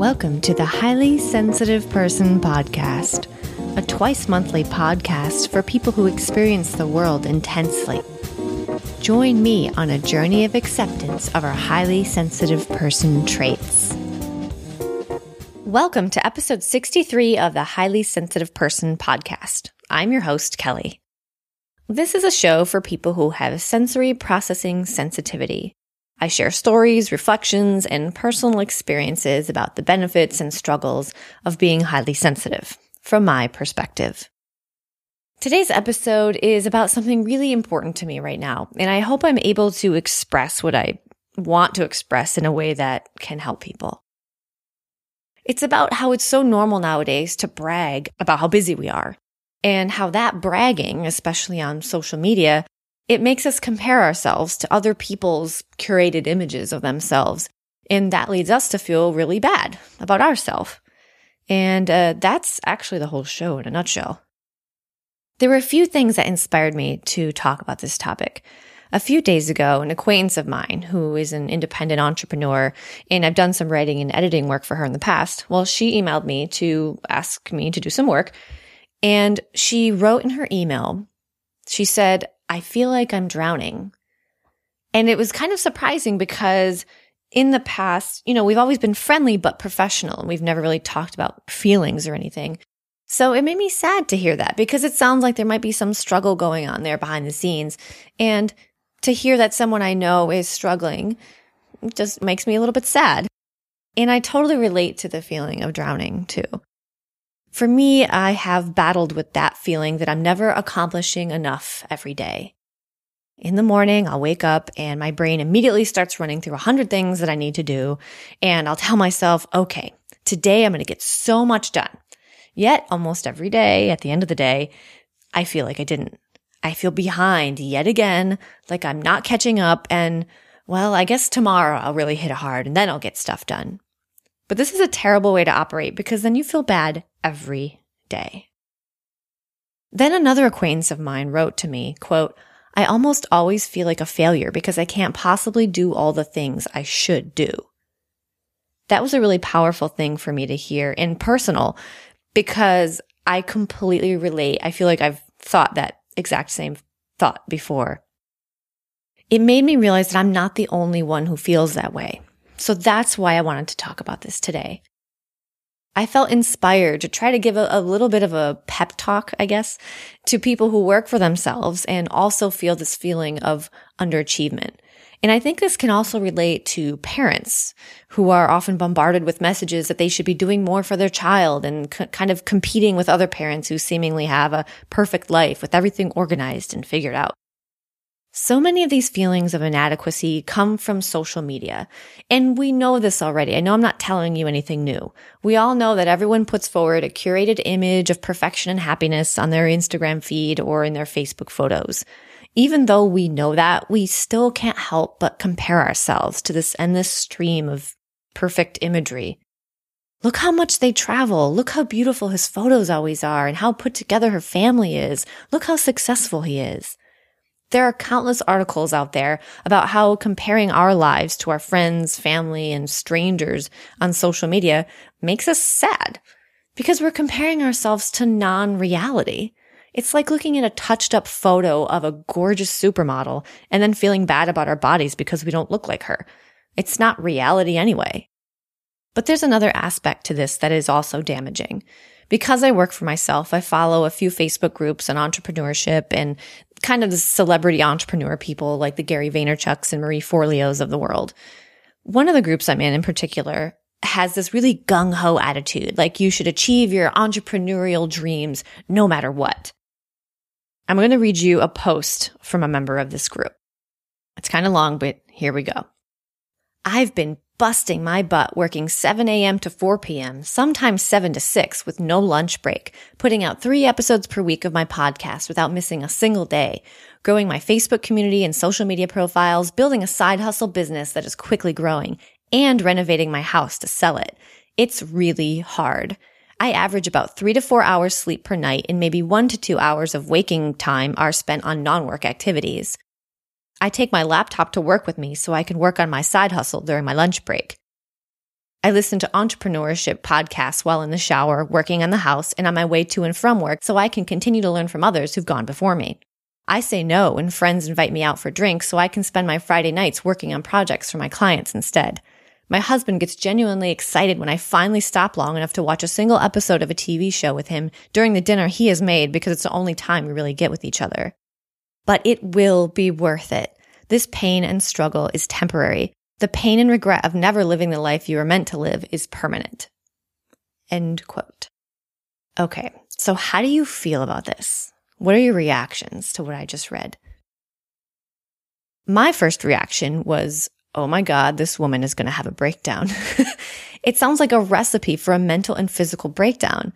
Welcome to the Highly Sensitive Person Podcast, a twice monthly podcast for people who experience the world intensely. Join me on a journey of acceptance of our highly sensitive person traits. Welcome to episode 63 of the Highly Sensitive Person Podcast. I'm your host, Kelly. This is a show for people who have sensory processing sensitivity I share stories, reflections, and personal experiences about the benefits and struggles of being highly sensitive from my perspective. Today's episode is about something really important to me right now, and I hope I'm able to express what I want to express in a way that can help people. It's about how it's so normal nowadays to brag about how busy we are, and how that bragging, especially on social media, it makes us compare ourselves to other people's curated images of themselves. And that leads us to feel really bad about ourselves. And uh, that's actually the whole show in a nutshell. There were a few things that inspired me to talk about this topic. A few days ago, an acquaintance of mine who is an independent entrepreneur, and I've done some writing and editing work for her in the past, well, she emailed me to ask me to do some work. And she wrote in her email, she said, I feel like I'm drowning. And it was kind of surprising because in the past, you know, we've always been friendly but professional and we've never really talked about feelings or anything. So it made me sad to hear that because it sounds like there might be some struggle going on there behind the scenes. And to hear that someone I know is struggling just makes me a little bit sad. And I totally relate to the feeling of drowning too. For me, I have battled with that feeling that I'm never accomplishing enough every day. In the morning, I'll wake up and my brain immediately starts running through a hundred things that I need to do. And I'll tell myself, okay, today I'm going to get so much done. Yet almost every day at the end of the day, I feel like I didn't. I feel behind yet again, like I'm not catching up. And well, I guess tomorrow I'll really hit it hard and then I'll get stuff done. But this is a terrible way to operate because then you feel bad every day. Then another acquaintance of mine wrote to me, quote, I almost always feel like a failure because I can't possibly do all the things I should do. That was a really powerful thing for me to hear in personal because I completely relate. I feel like I've thought that exact same thought before. It made me realize that I'm not the only one who feels that way. So that's why I wanted to talk about this today. I felt inspired to try to give a, a, little bit of a pep talk, I guess, to people who work for themselves and also feel this feeling of underachievement. And I think this can also relate to parents who are often bombarded with messages that they should be doing more for their child and c- kind of competing with other parents who seemingly have a perfect life with everything organized and figured out. So many of these feelings of inadequacy come from social media. And we know this already. I know I'm not telling you anything new. We all know that everyone puts forward a curated image of perfection and happiness on their Instagram feed or in their Facebook photos. Even though we know that, we still can't help but compare ourselves to this endless stream of perfect imagery. Look how much they travel. Look how beautiful his photos always are and how put together her family is. Look how successful he is. There are countless articles out there about how comparing our lives to our friends, family, and strangers on social media makes us sad because we're comparing ourselves to non-reality. It's like looking at a touched up photo of a gorgeous supermodel and then feeling bad about our bodies because we don't look like her. It's not reality anyway. But there's another aspect to this that is also damaging. Because I work for myself, I follow a few Facebook groups on entrepreneurship and kind of the celebrity entrepreneur people like the Gary Vaynerchuks and Marie Forleos of the world. One of the groups I'm in in particular has this really gung ho attitude, like you should achieve your entrepreneurial dreams no matter what. I'm going to read you a post from a member of this group. It's kind of long, but here we go. I've been busting my butt working 7 a.m. to 4 p.m., sometimes 7 to 6 with no lunch break, putting out three episodes per week of my podcast without missing a single day, growing my Facebook community and social media profiles, building a side hustle business that is quickly growing, and renovating my house to sell it. It's really hard. I average about three to four hours sleep per night and maybe one to two hours of waking time are spent on non-work activities. I take my laptop to work with me so I can work on my side hustle during my lunch break. I listen to entrepreneurship podcasts while in the shower, working on the house, and on my way to and from work so I can continue to learn from others who've gone before me. I say no when friends invite me out for drinks so I can spend my Friday nights working on projects for my clients instead. My husband gets genuinely excited when I finally stop long enough to watch a single episode of a TV show with him during the dinner he has made because it's the only time we really get with each other. But it will be worth it. This pain and struggle is temporary. The pain and regret of never living the life you were meant to live is permanent. End quote. Okay, so how do you feel about this? What are your reactions to what I just read? My first reaction was, oh my God, this woman is going to have a breakdown. it sounds like a recipe for a mental and physical breakdown.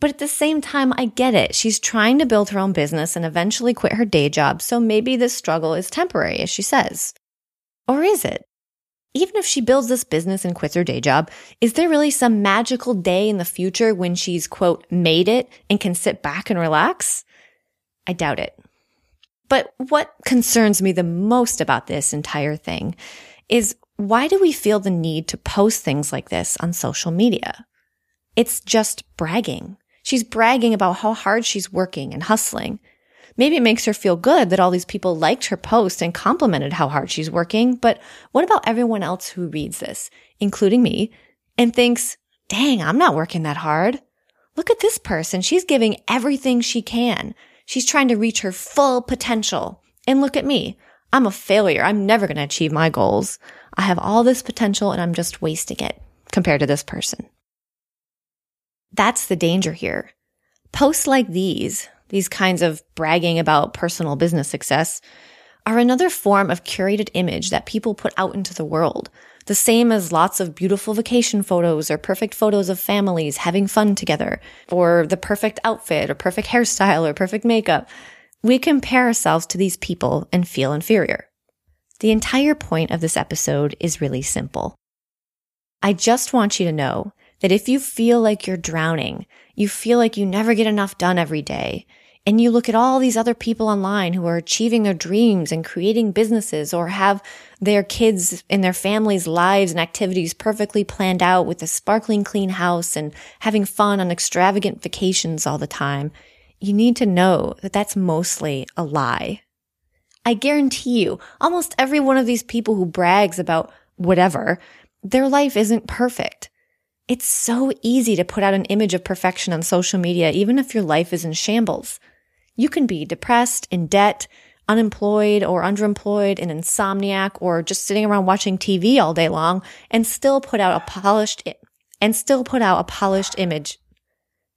But at the same time, I get it. She's trying to build her own business and eventually quit her day job. So maybe this struggle is temporary, as she says. Or is it? even if she builds this business and quits her day job, is there really some magical day in the future when she's, quote, made it and can sit back and relax? I doubt it. But what concerns me the most about this entire thing is why do we feel the need to post things like this on social media? It's just bragging. She's bragging about how hard she's working and hustling. Maybe it makes her feel good that all these people liked her post and complimented how hard she's working. But what about everyone else who reads this, including me, and thinks, dang, I'm not working that hard. Look at this person. She's giving everything she can. She's trying to reach her full potential. And look at me. I'm a failure. I'm never going to achieve my goals. I have all this potential and I'm just wasting it compared to this person. That's the danger here. Posts like these, these kinds of bragging about personal business success, are another form of curated image that people put out into the world. The same as lots of beautiful vacation photos or perfect photos of families having fun together, or the perfect outfit or perfect hairstyle or perfect makeup. We compare ourselves to these people and feel inferior. The entire point of this episode is really simple. I just want you to know that if you feel like you're drowning, you feel like you never get enough done every day, and you look at all these other people online who are achieving their dreams and creating businesses or have their kids and their families' lives and activities perfectly planned out with a sparkling clean house and having fun on extravagant vacations all the time. You need to know that that's mostly a lie. I guarantee you, almost every one of these people who brags about whatever, their life isn't perfect. It's so easy to put out an image of perfection on social media, even if your life is in shambles. You can be depressed, in debt, unemployed or underemployed, an insomniac, or just sitting around watching TV all day long and still put out a polished, and still put out a polished image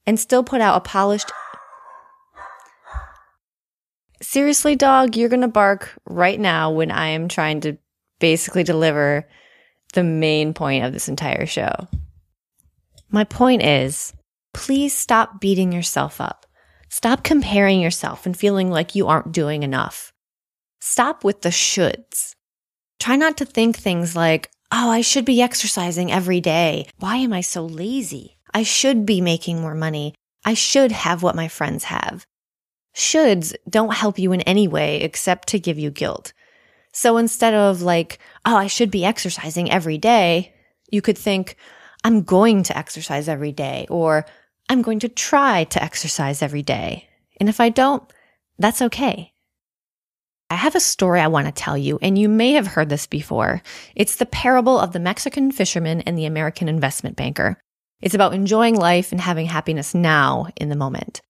and still put out a polished. Seriously, dog, you're going to bark right now when I am trying to basically deliver the main point of this entire show. My point is, please stop beating yourself up. Stop comparing yourself and feeling like you aren't doing enough. Stop with the shoulds. Try not to think things like, oh, I should be exercising every day. Why am I so lazy? I should be making more money. I should have what my friends have. Shoulds don't help you in any way except to give you guilt. So instead of like, oh, I should be exercising every day, you could think, I'm going to exercise every day, or I'm going to try to exercise every day. And if I don't, that's okay. I have a story I want to tell you, and you may have heard this before. It's the parable of the Mexican fisherman and the American investment banker. It's about enjoying life and having happiness now in the moment.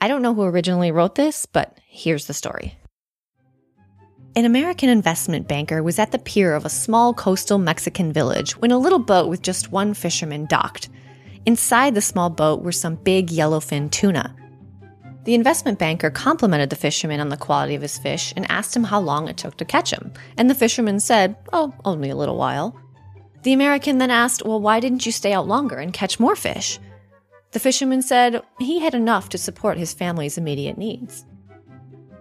I don't know who originally wrote this, but here's the story. An American investment banker was at the pier of a small coastal Mexican village when a little boat with just one fisherman docked. Inside the small boat were some big yellowfin tuna. The investment banker complimented the fisherman on the quality of his fish and asked him how long it took to catch him, and the fisherman said, Oh, only a little while. The American then asked, Well, why didn't you stay out longer and catch more fish? The fisherman said he had enough to support his family's immediate needs.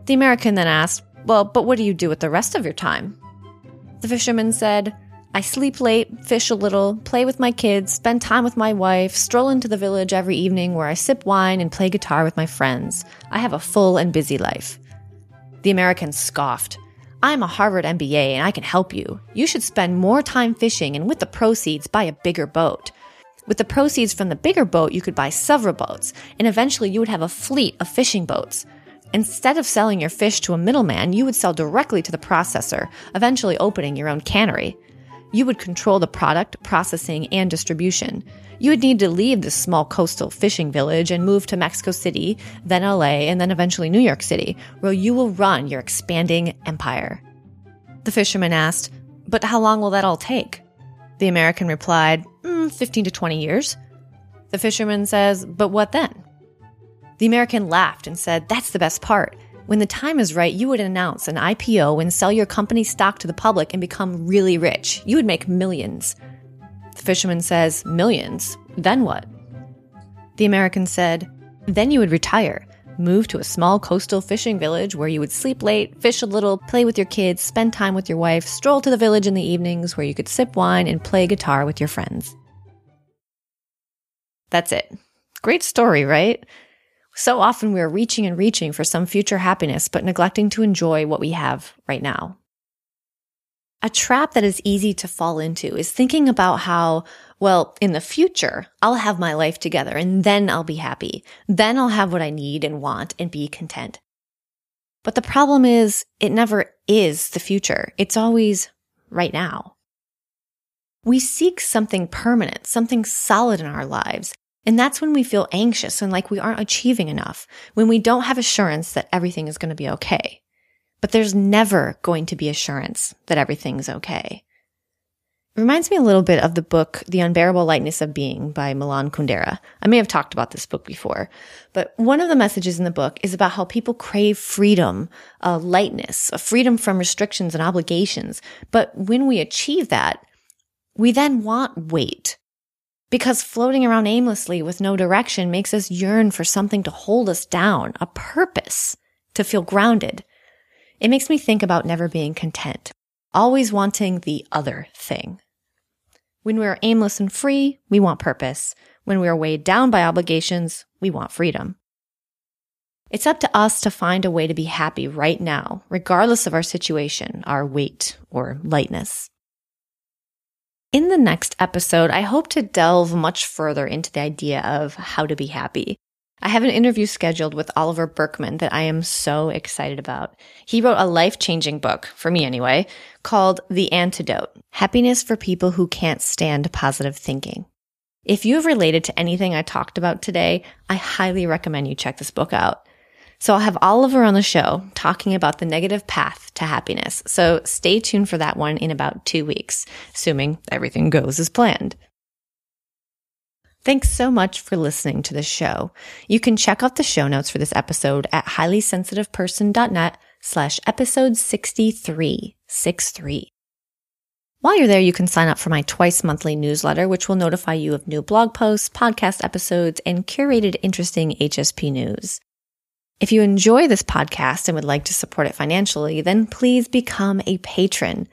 The American then asked, Well, but what do you do with the rest of your time? The fisherman said, I sleep late, fish a little, play with my kids, spend time with my wife, stroll into the village every evening where I sip wine and play guitar with my friends. I have a full and busy life. The American scoffed. I'm a Harvard MBA and I can help you. You should spend more time fishing and with the proceeds, buy a bigger boat. With the proceeds from the bigger boat, you could buy several boats, and eventually you would have a fleet of fishing boats. Instead of selling your fish to a middleman, you would sell directly to the processor, eventually opening your own cannery. You would control the product, processing, and distribution. You would need to leave this small coastal fishing village and move to Mexico City, then LA, and then eventually New York City, where you will run your expanding empire. The fisherman asked, But how long will that all take? The American replied, mm, 15 to 20 years. The fisherman says, But what then? The American laughed and said, That's the best part. When the time is right, you would announce an IPO and sell your company stock to the public and become really rich. You would make millions. The fisherman says, Millions? Then what? The American said, Then you would retire, move to a small coastal fishing village where you would sleep late, fish a little, play with your kids, spend time with your wife, stroll to the village in the evenings where you could sip wine and play guitar with your friends. That's it. Great story, right? So often we're reaching and reaching for some future happiness, but neglecting to enjoy what we have right now. A trap that is easy to fall into is thinking about how, well, in the future, I'll have my life together and then I'll be happy. Then I'll have what I need and want and be content. But the problem is it never is the future. It's always right now. We seek something permanent, something solid in our lives. And that's when we feel anxious and like we aren't achieving enough, when we don't have assurance that everything is going to be okay. But there's never going to be assurance that everything's okay. It reminds me a little bit of the book, The Unbearable Lightness of Being by Milan Kundera. I may have talked about this book before, but one of the messages in the book is about how people crave freedom, uh, lightness, a freedom from restrictions and obligations. But when we achieve that, we then want weight because floating around aimlessly with no direction makes us yearn for something to hold us down, a purpose, to feel grounded. It makes me think about never being content, always wanting the other thing. When we are aimless and free, we want purpose. When we are weighed down by obligations, we want freedom. It's up to us to find a way to be happy right now, regardless of our situation, our weight, or lightness. In the next episode, I hope to delve much further into the idea of how to be happy. I have an interview scheduled with Oliver Burkeman that I am so excited about. He wrote a life changing book, for me anyway, called The Antidote Happiness for People Who Can't Stand Positive Thinking. If you have related to anything I talked about today, I highly recommend you check this book out. So I'll have Oliver on the show talking about the negative path to happiness. So stay tuned for that one in about two weeks, assuming everything goes as planned. Thanks so much for listening to the show. You can check out the show notes for this episode at highlysensitiveperson.net slash episode 63, 63. While you're there, you can sign up for my twice monthly newsletter, which will notify you of new blog posts, podcast episodes, and curated interesting HSP news. If you enjoy this podcast and would like to support it financially, then please become a patron.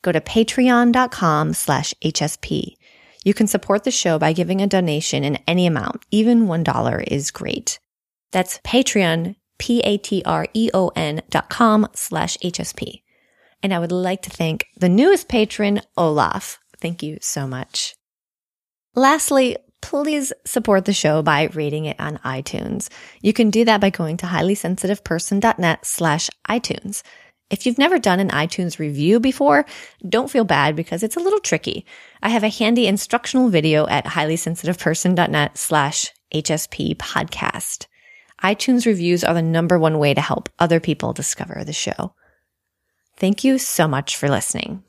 Go to patreon.com slash HSP. You can support the show by giving a donation in any amount. Even $1 is great. That's Patreon, P-A-T-R-E-O-N dot com slash HSP. And I would like to thank the newest patron, Olaf. Thank you so much. Lastly, please support the show by rating it on iTunes. You can do that by going to highlysensitiveperson.net slash iTunes. If you've never done an iTunes review before, don't feel bad because it's a little tricky. I have a handy instructional video at highlysensitiveperson.net slash HSP podcast. iTunes reviews are the number one way to help other people discover the show. Thank you so much for listening.